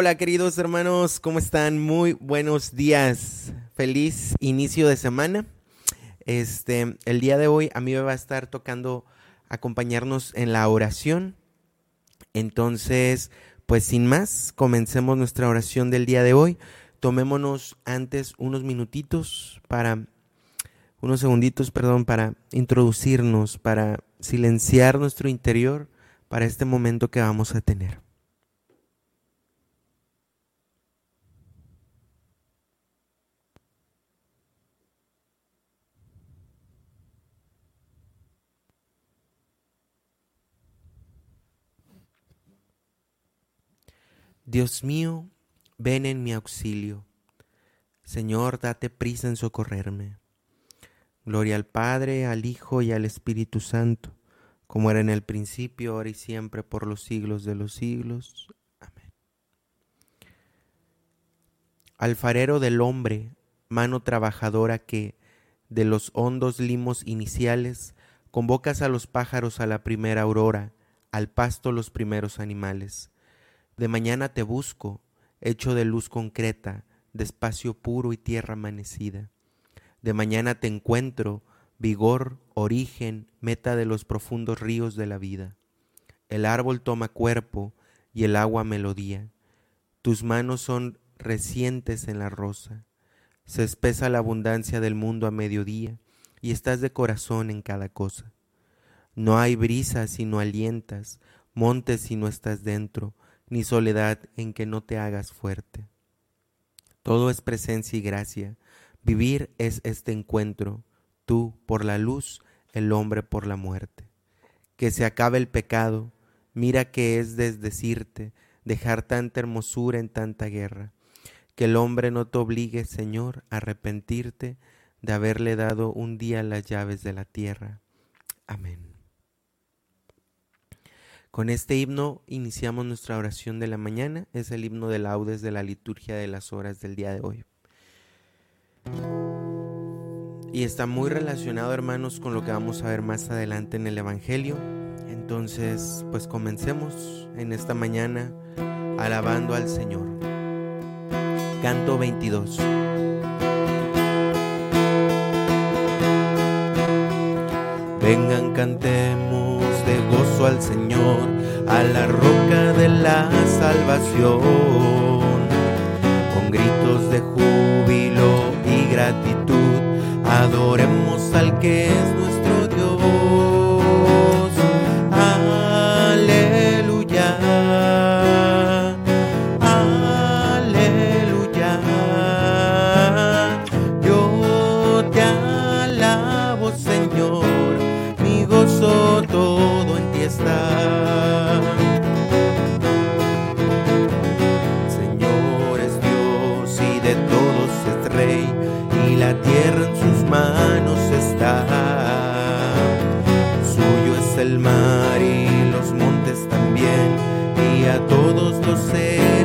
Hola queridos hermanos, ¿cómo están? Muy buenos días. Feliz inicio de semana. Este, el día de hoy a mí me va a estar tocando acompañarnos en la oración. Entonces, pues sin más, comencemos nuestra oración del día de hoy. Tomémonos antes unos minutitos para unos segunditos, perdón, para introducirnos, para silenciar nuestro interior para este momento que vamos a tener. Dios mío, ven en mi auxilio. Señor, date prisa en socorrerme. Gloria al Padre, al Hijo y al Espíritu Santo, como era en el principio, ahora y siempre, por los siglos de los siglos. Amén. Alfarero del hombre, mano trabajadora que, de los hondos limos iniciales, convocas a los pájaros a la primera aurora, al pasto los primeros animales de mañana te busco, hecho de luz concreta, de espacio puro y tierra amanecida. De mañana te encuentro, vigor, origen, meta de los profundos ríos de la vida. El árbol toma cuerpo y el agua melodía. Tus manos son recientes en la rosa. Se espesa la abundancia del mundo a mediodía y estás de corazón en cada cosa. No hay brisa si no alientas, montes si no estás dentro, ni soledad en que no te hagas fuerte. Todo es presencia y gracia. Vivir es este encuentro, tú por la luz, el hombre por la muerte. Que se acabe el pecado, mira que es desdecirte, dejar tanta hermosura en tanta guerra. Que el hombre no te obligue, Señor, a arrepentirte de haberle dado un día las llaves de la tierra. Amén. Con este himno iniciamos nuestra oración de la mañana. Es el himno de laudes de la liturgia de las horas del día de hoy. Y está muy relacionado, hermanos, con lo que vamos a ver más adelante en el Evangelio. Entonces, pues comencemos en esta mañana alabando al Señor. Canto 22. Vengan, cantemos al Señor, a la roca de la salvación. Con gritos de júbilo y gratitud, adoremos al que es nuestro todos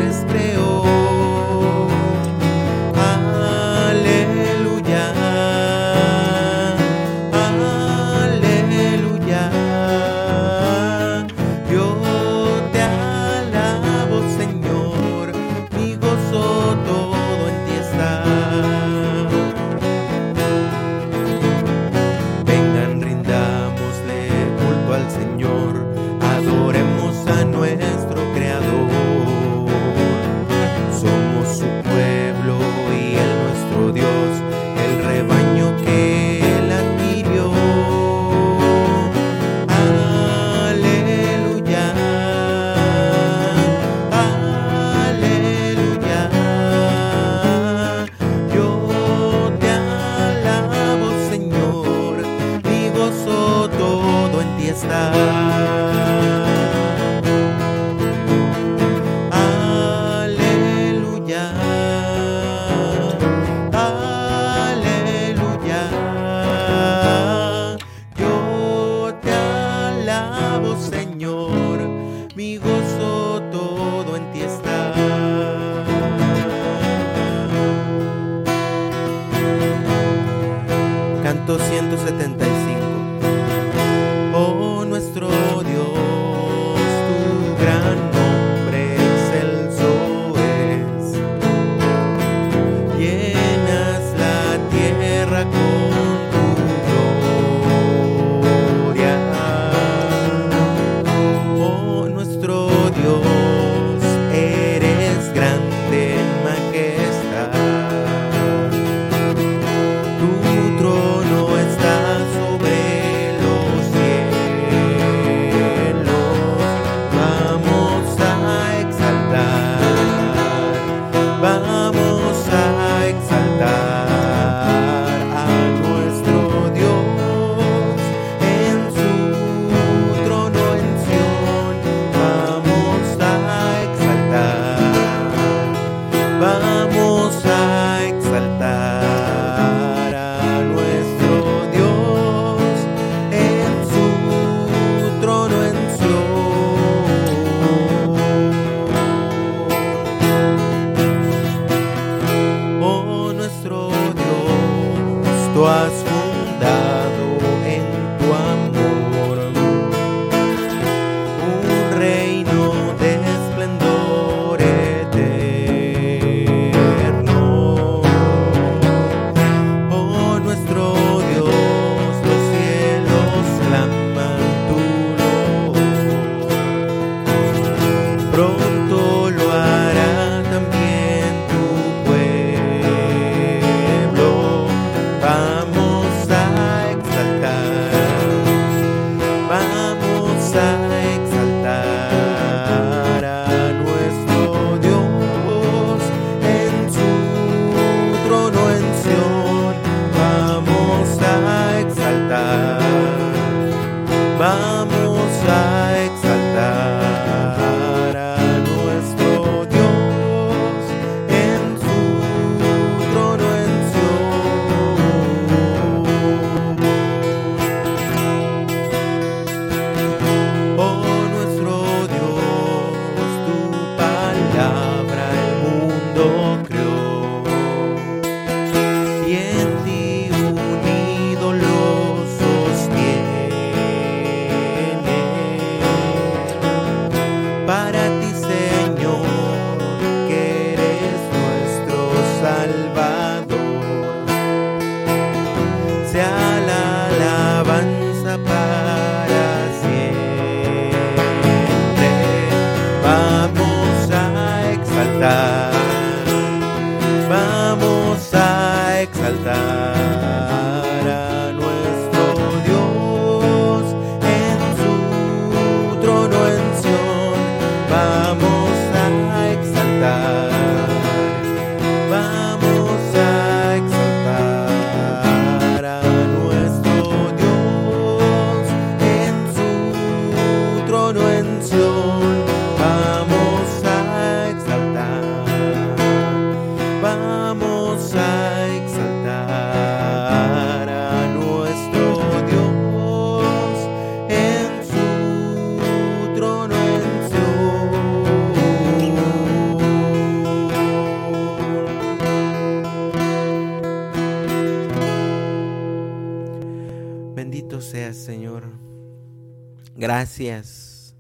Gracias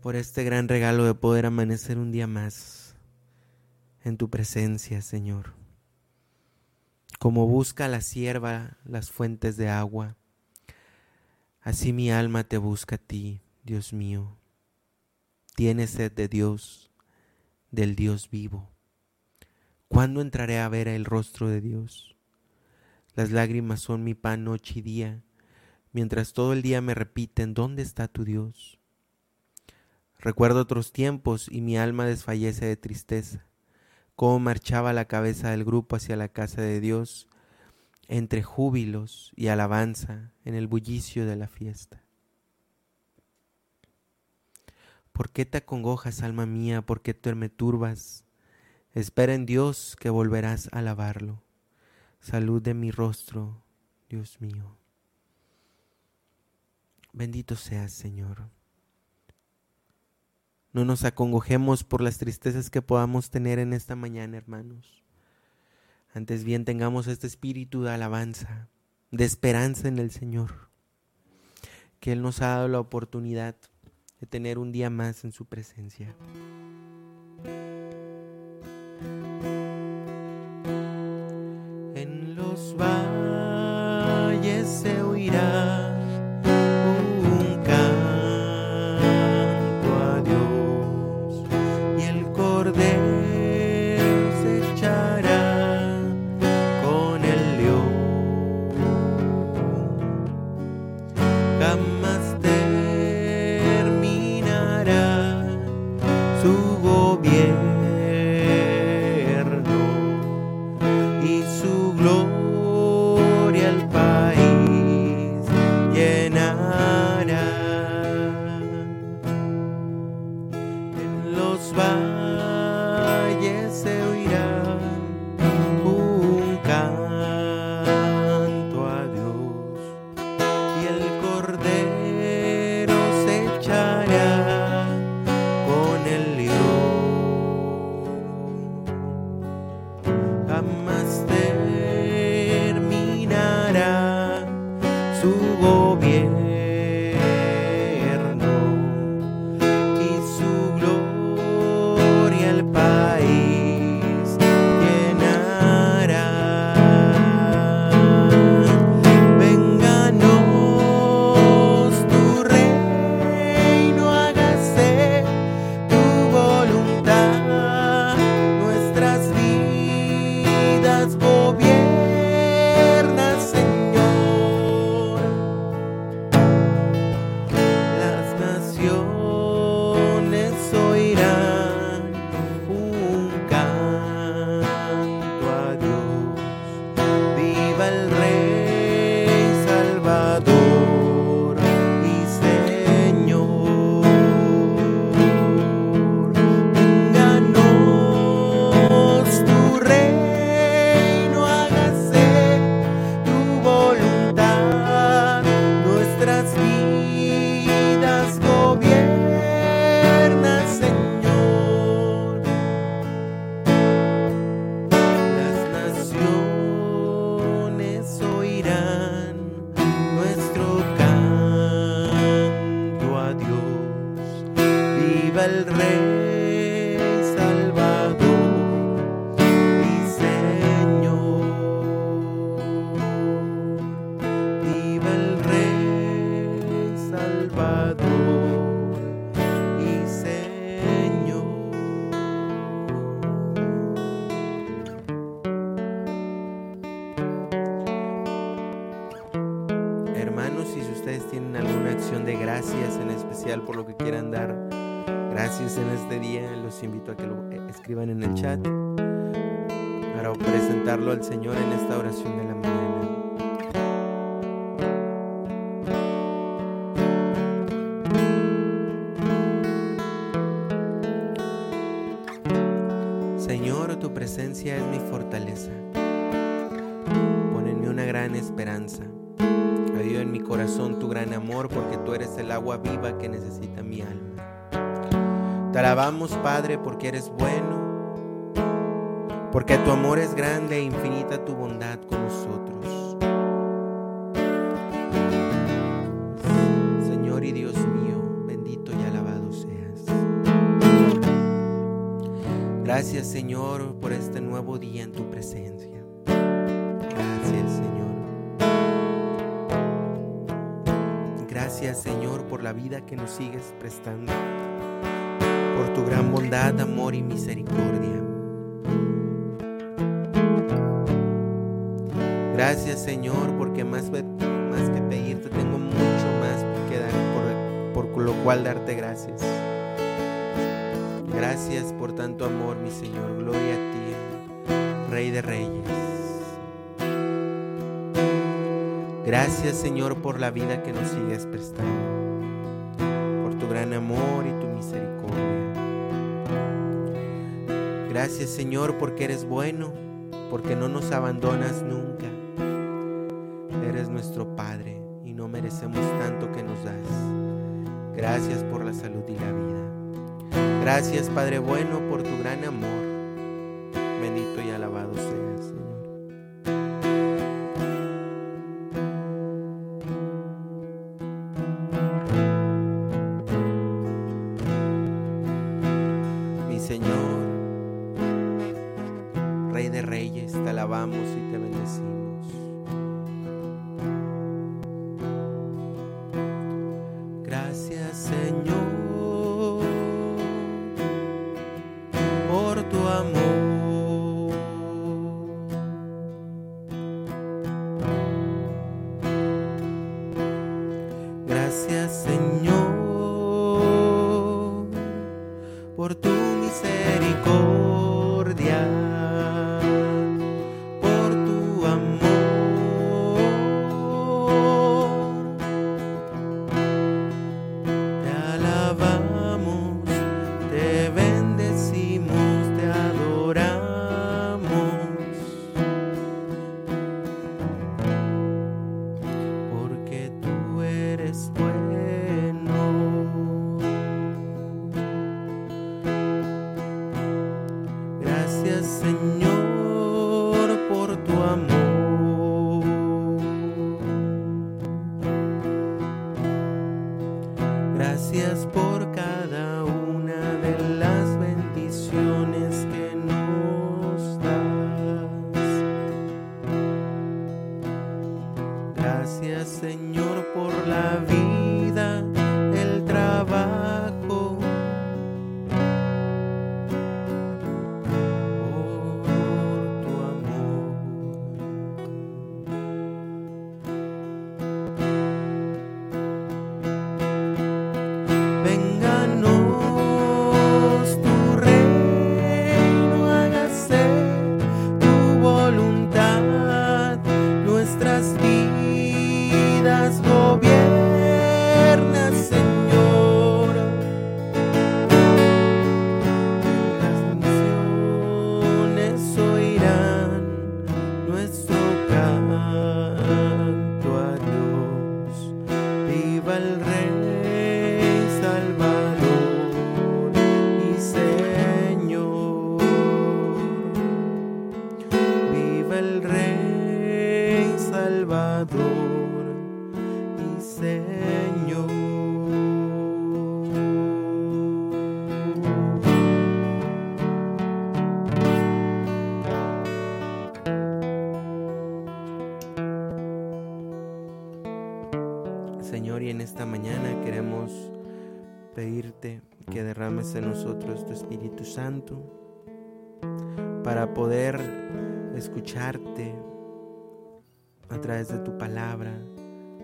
por este gran regalo de poder amanecer un día más en tu presencia, Señor. Como busca la sierva las fuentes de agua, así mi alma te busca a ti, Dios mío. Tienes sed de Dios, del Dios vivo. ¿Cuándo entraré a ver el rostro de Dios? Las lágrimas son mi pan noche y día mientras todo el día me repiten, ¿dónde está tu Dios? Recuerdo otros tiempos y mi alma desfallece de tristeza, cómo marchaba la cabeza del grupo hacia la casa de Dios, entre júbilos y alabanza en el bullicio de la fiesta. ¿Por qué te acongojas, alma mía? ¿Por qué te me turbas? Espera en Dios que volverás a alabarlo. Salud de mi rostro, Dios mío. Bendito seas, Señor. No nos acongojemos por las tristezas que podamos tener en esta mañana, hermanos. Antes bien tengamos este espíritu de alabanza, de esperanza en el Señor, que Él nos ha dado la oportunidad de tener un día más en su presencia. En los valles se oirá su gobierno. Por al Señor en esta oración de la mañana. Señor, tu presencia es mi fortaleza. Pon en mí una gran esperanza en mi corazón tu gran amor porque tú eres el agua viva que necesita mi alma. Te alabamos, Padre, porque eres bueno, porque tu amor es grande e infinita tu bondad con nosotros. Señor y Dios mío, bendito y alabado seas. Gracias Señor por este nuevo día en tu presencia. Gracias Señor. Gracias Señor por la vida que nos sigues prestando, por tu gran bondad, amor y misericordia. Gracias Señor porque más, más que pedirte tengo mucho más que dar, por, por lo cual darte gracias. Gracias por tanto amor, mi Señor. Gloria a ti, Rey de Reyes. Gracias, Señor, por la vida que nos sigues prestando, por tu gran amor y tu misericordia. Gracias, Señor, porque eres bueno, porque no nos abandonas nunca. Nuestro Padre y no merecemos tanto que nos das. Gracias por la salud y la vida. Gracias Padre bueno por tu gran amor. Bendito y alabado Señor, Gracias Señor por la vida. Y en esta mañana queremos pedirte que derrames en nosotros tu Espíritu Santo para poder escucharte a través de tu palabra,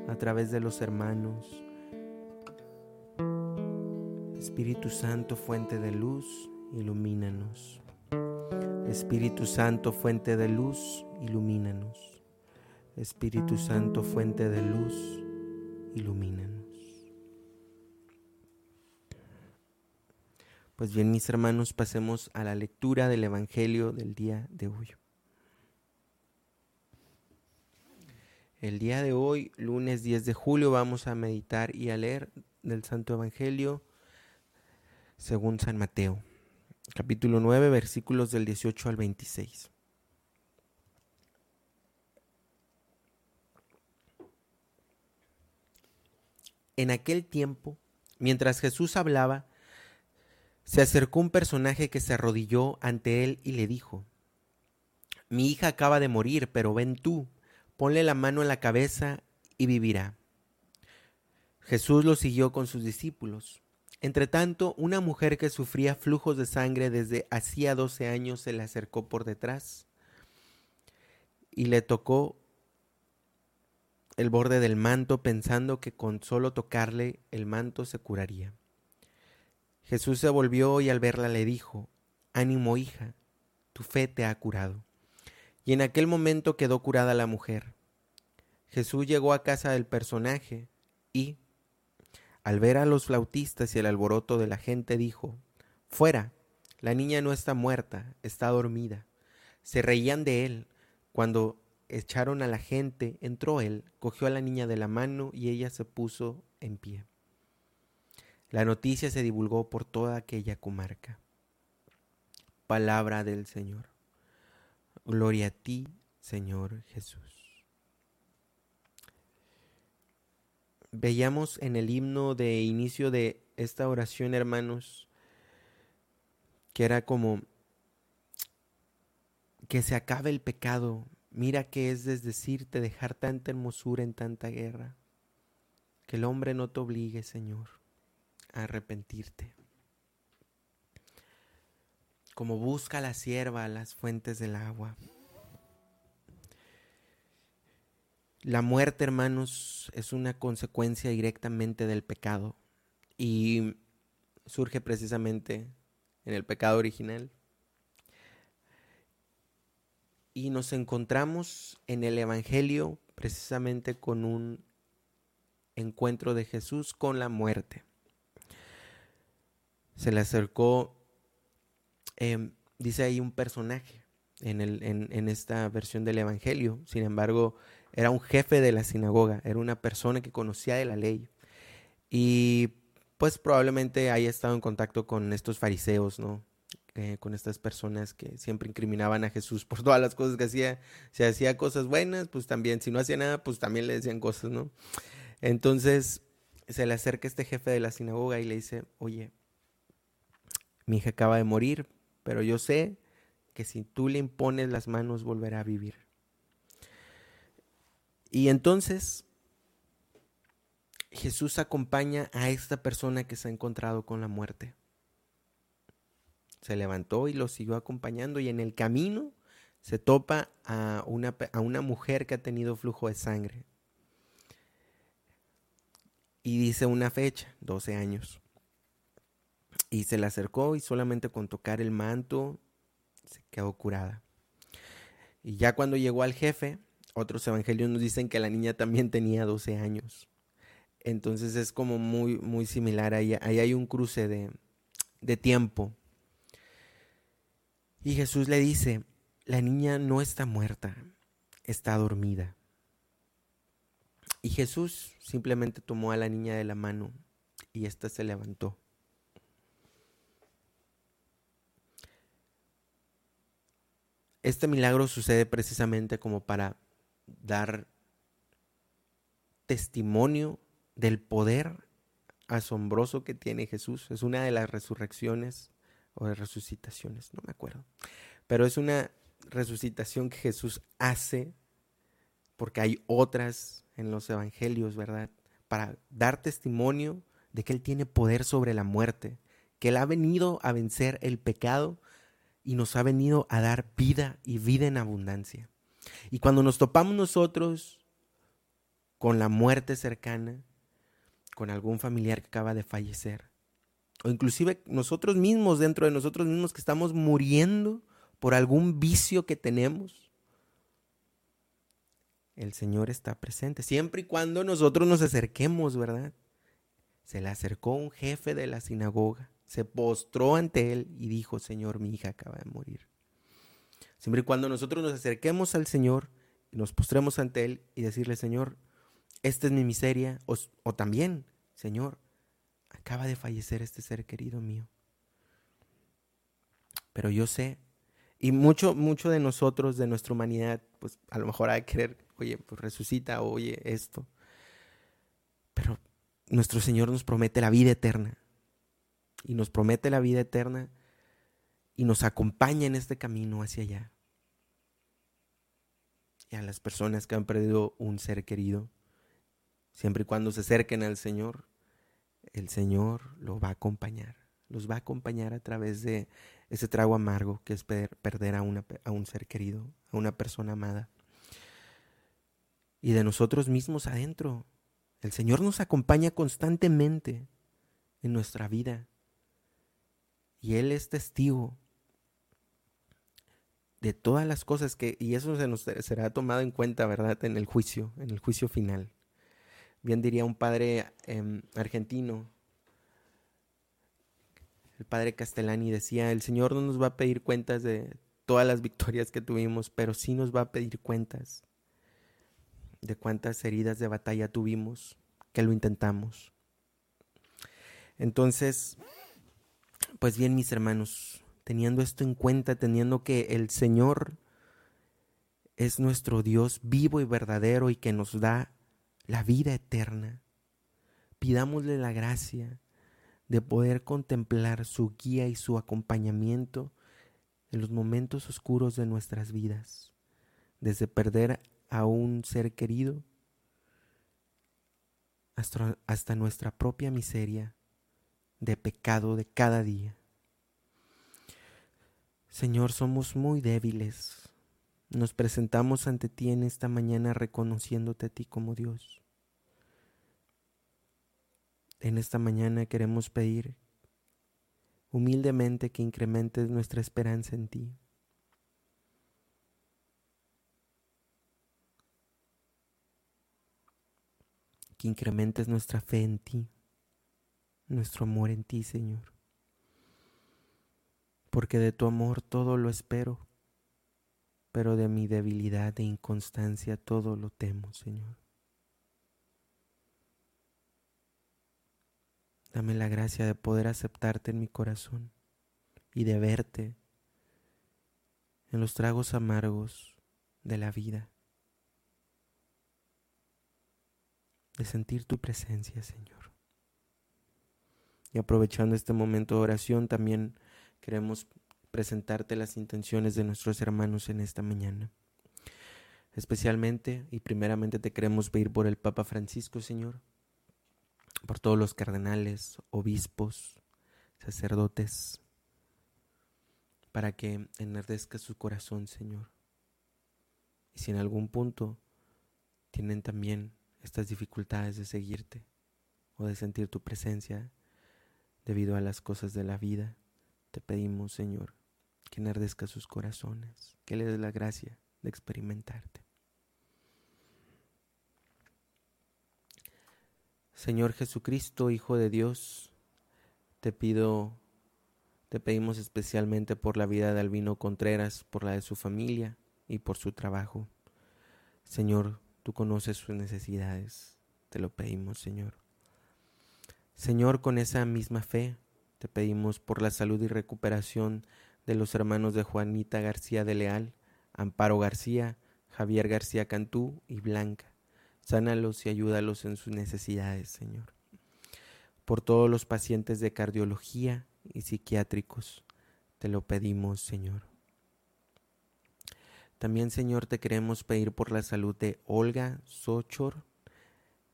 a través de los hermanos. Espíritu Santo, fuente de luz, ilumínanos. Espíritu Santo, fuente de luz, ilumínanos. Espíritu Santo, fuente de luz, ilumínanos. Pues bien, mis hermanos, pasemos a la lectura del Evangelio del día de hoy. El día de hoy, lunes 10 de julio, vamos a meditar y a leer del Santo Evangelio según San Mateo, capítulo 9, versículos del 18 al 26. En aquel tiempo, mientras Jesús hablaba, Se acercó un personaje que se arrodilló ante él y le dijo, Mi hija acaba de morir, pero ven tú, ponle la mano en la cabeza y vivirá. Jesús lo siguió con sus discípulos. Entretanto, una mujer que sufría flujos de sangre desde hacía doce años se le acercó por detrás y le tocó el borde del manto pensando que con solo tocarle el manto se curaría. Jesús se volvió y al verla le dijo, Ánimo hija, tu fe te ha curado. Y en aquel momento quedó curada la mujer. Jesús llegó a casa del personaje y, al ver a los flautistas y el alboroto de la gente, dijo, Fuera, la niña no está muerta, está dormida. Se reían de él. Cuando echaron a la gente, entró él, cogió a la niña de la mano y ella se puso en pie. La noticia se divulgó por toda aquella comarca. Palabra del Señor. Gloria a ti, Señor Jesús. Veíamos en el himno de inicio de esta oración, hermanos, que era como que se acabe el pecado. Mira que es desdecirte dejar tanta hermosura en tanta guerra. Que el hombre no te obligue, Señor arrepentirte. Como busca la sierva las fuentes del agua. La muerte, hermanos, es una consecuencia directamente del pecado y surge precisamente en el pecado original. Y nos encontramos en el Evangelio precisamente con un encuentro de Jesús con la muerte se le acercó, em, dice ahí un personaje en, el, en, esta versión del Evangelio, sin embargo, era un jefe de la sinagoga, era una persona que conocía de la ley y pues probablemente haya estado en contacto con estos fariseos, ¿no? Eh, con estas personas que siempre incriminaban a Jesús por todas las cosas que hacía. Si hacía cosas buenas, pues también, si no hacía nada, pues también le decían cosas, ¿no? Entonces se le acerca este jefe de la sinagoga y le dice, oye, mi hija acaba de morir, pero yo sé que si tú le impones las manos volverá a vivir. Y entonces Jesús acompaña a esta persona que se ha encontrado con la muerte. Se levantó y lo siguió acompañando y en el camino se topa a una, a una mujer que ha tenido flujo de sangre. Y dice una fecha, 12 años. Y se le acercó y solamente con tocar el manto se quedó curada. Y ya cuando llegó al jefe, otros evangelios nos dicen que la niña también tenía 12 años. Entonces es como muy, muy similar. Ahí, ahí hay un cruce de, de tiempo. Y Jesús le dice, la niña no está muerta, está dormida. Y Jesús simplemente tomó a la niña de la mano y ésta se levantó. Este milagro sucede precisamente como para dar testimonio del poder asombroso que tiene Jesús. Es una de las resurrecciones o de resucitaciones, no me acuerdo. Pero es una resucitación que Jesús hace porque hay otras en los evangelios, ¿verdad? Para dar testimonio de que Él tiene poder sobre la muerte, que Él ha venido a vencer el pecado y nos ha venido a dar vida y vida en abundancia. Y cuando nos topamos nosotros con la muerte cercana, con algún familiar que acaba de fallecer, o inclusive nosotros mismos, dentro de nosotros mismos que estamos muriendo por algún vicio que tenemos, el Señor está presente, siempre y cuando nosotros nos acerquemos, ¿verdad? Se le acercó un jefe de la sinagoga se postró ante él y dijo, Señor, mi hija acaba de morir. Siempre y cuando nosotros nos acerquemos al Señor nos postremos ante Él y decirle, Señor, esta es mi miseria, o, o también, Señor, acaba de fallecer este ser querido mío. Pero yo sé, y mucho, mucho de nosotros, de nuestra humanidad, pues a lo mejor hay que querer, oye, pues resucita, oye, esto. Pero nuestro Señor nos promete la vida eterna. Y nos promete la vida eterna y nos acompaña en este camino hacia allá. Y a las personas que han perdido un ser querido, siempre y cuando se acerquen al Señor, el Señor lo va a acompañar, los va a acompañar a través de ese trago amargo que es perder a, a un ser querido, a una persona amada. Y de nosotros mismos adentro. El Señor nos acompaña constantemente en nuestra vida. Y Él es testigo de todas las cosas que, y eso se nos será tomado en cuenta, ¿verdad? En el juicio, en el juicio final. Bien diría un padre em, argentino, el padre Castellani decía, el Señor no nos va a pedir cuentas de todas las victorias que tuvimos, pero sí nos va a pedir cuentas de cuántas heridas de batalla tuvimos, que lo intentamos. Entonces, pues bien, mis hermanos, teniendo esto en cuenta, teniendo que el Señor es nuestro Dios vivo y verdadero y que nos da la vida eterna, pidámosle la gracia de poder contemplar su guía y su acompañamiento en los momentos oscuros de nuestras vidas, desde perder a un ser querido hasta, hasta nuestra propia miseria de pecado de cada día. Señor, somos muy débiles. Nos presentamos ante ti en esta mañana reconociéndote a ti como Dios. En esta mañana queremos pedir humildemente que incrementes nuestra esperanza en ti. Que incrementes nuestra fe en ti, nuestro amor en ti, Señor porque de tu amor todo lo espero, pero de mi debilidad e inconstancia todo lo temo, Señor. Dame la gracia de poder aceptarte en mi corazón y de verte en los tragos amargos de la vida, de sentir tu presencia, Señor. Y aprovechando este momento de oración, también Queremos presentarte las intenciones de nuestros hermanos en esta mañana. Especialmente y primeramente te queremos pedir por el Papa Francisco, Señor, por todos los cardenales, obispos, sacerdotes, para que enardezca su corazón, Señor. Y si en algún punto tienen también estas dificultades de seguirte o de sentir tu presencia debido a las cosas de la vida, te pedimos, Señor, que enardezca sus corazones, que le des la gracia de experimentarte. Señor Jesucristo, Hijo de Dios, te pido, te pedimos especialmente por la vida de Albino Contreras, por la de su familia y por su trabajo. Señor, tú conoces sus necesidades, te lo pedimos, Señor. Señor, con esa misma fe, te pedimos por la salud y recuperación de los hermanos de Juanita García de Leal, Amparo García, Javier García Cantú y Blanca. Sánalos y ayúdalos en sus necesidades, Señor. Por todos los pacientes de cardiología y psiquiátricos, te lo pedimos, Señor. También, Señor, te queremos pedir por la salud de Olga Sochor,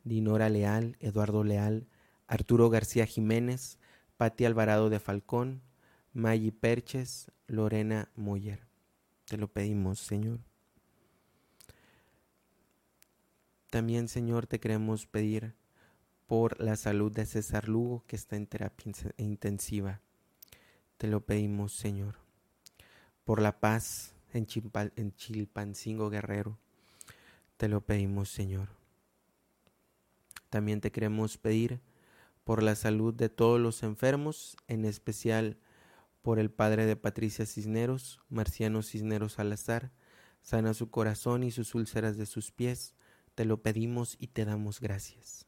Dinora Leal, Eduardo Leal, Arturo García Jiménez, Pati Alvarado de Falcón, Maggi Perches, Lorena Moyer. Te lo pedimos, Señor. También, Señor, te queremos pedir por la salud de César Lugo, que está en terapia intensiva. Te lo pedimos, Señor. Por la paz en, en Chilpancingo Guerrero. Te lo pedimos, Señor. También te queremos pedir por la salud de todos los enfermos, en especial por el padre de Patricia Cisneros, Marciano Cisneros Salazar, sana su corazón y sus úlceras de sus pies, te lo pedimos y te damos gracias.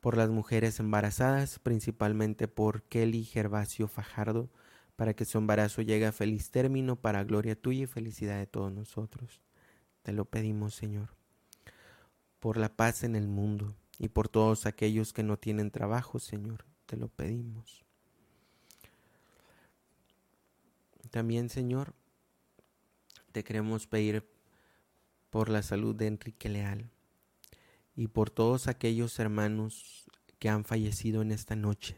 Por las mujeres embarazadas, principalmente por Kelly Gervasio Fajardo, para que su embarazo llegue a feliz término, para gloria tuya y felicidad de todos nosotros. Te lo pedimos, Señor. Por la paz en el mundo, y por todos aquellos que no tienen trabajo, Señor, te lo pedimos. También, Señor, te queremos pedir por la salud de Enrique Leal y por todos aquellos hermanos que han fallecido en esta noche,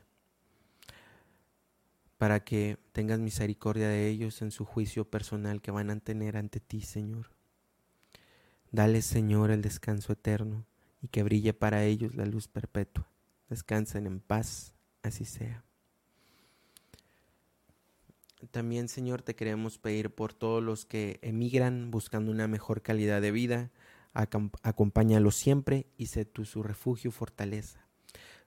para que tengas misericordia de ellos en su juicio personal que van a tener ante ti, Señor. Dale, Señor, el descanso eterno y que brille para ellos la luz perpetua. Descansen en paz, así sea. También, Señor, te queremos pedir por todos los que emigran buscando una mejor calidad de vida. Acompáñalos siempre y sé tú su refugio y fortaleza.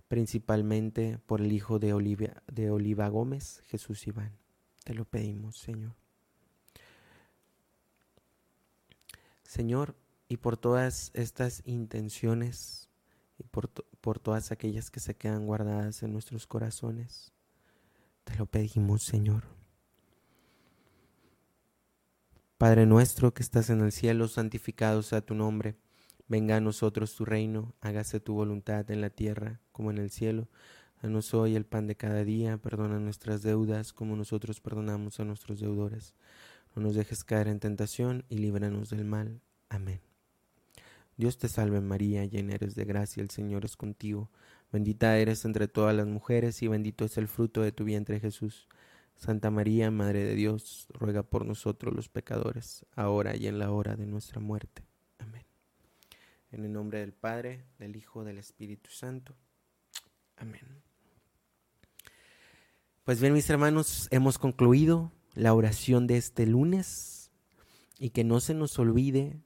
Principalmente por el hijo de de Oliva Gómez, Jesús Iván. Te lo pedimos, Señor. Señor, y por todas estas intenciones y por, por todas aquellas que se quedan guardadas en nuestros corazones, te lo pedimos, Señor. Padre nuestro que estás en el cielo, santificado sea tu nombre. Venga a nosotros tu reino, hágase tu voluntad en la tierra como en el cielo. Danos hoy el pan de cada día, perdona nuestras deudas como nosotros perdonamos a nuestros deudores. No nos dejes caer en tentación y líbranos del mal. Amén. Dios te salve María, llena eres de gracia, el Señor es contigo. Bendita eres entre todas las mujeres y bendito es el fruto de tu vientre Jesús. Santa María, Madre de Dios, ruega por nosotros los pecadores, ahora y en la hora de nuestra muerte. Amén. En el nombre del Padre, del Hijo, del Espíritu Santo. Amén. Pues bien, mis hermanos, hemos concluido la oración de este lunes y que no se nos olvide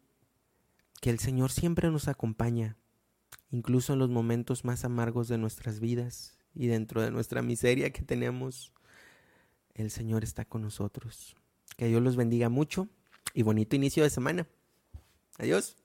que el Señor siempre nos acompaña, incluso en los momentos más amargos de nuestras vidas y dentro de nuestra miseria que tenemos, el Señor está con nosotros. Que Dios los bendiga mucho y bonito inicio de semana. Adiós.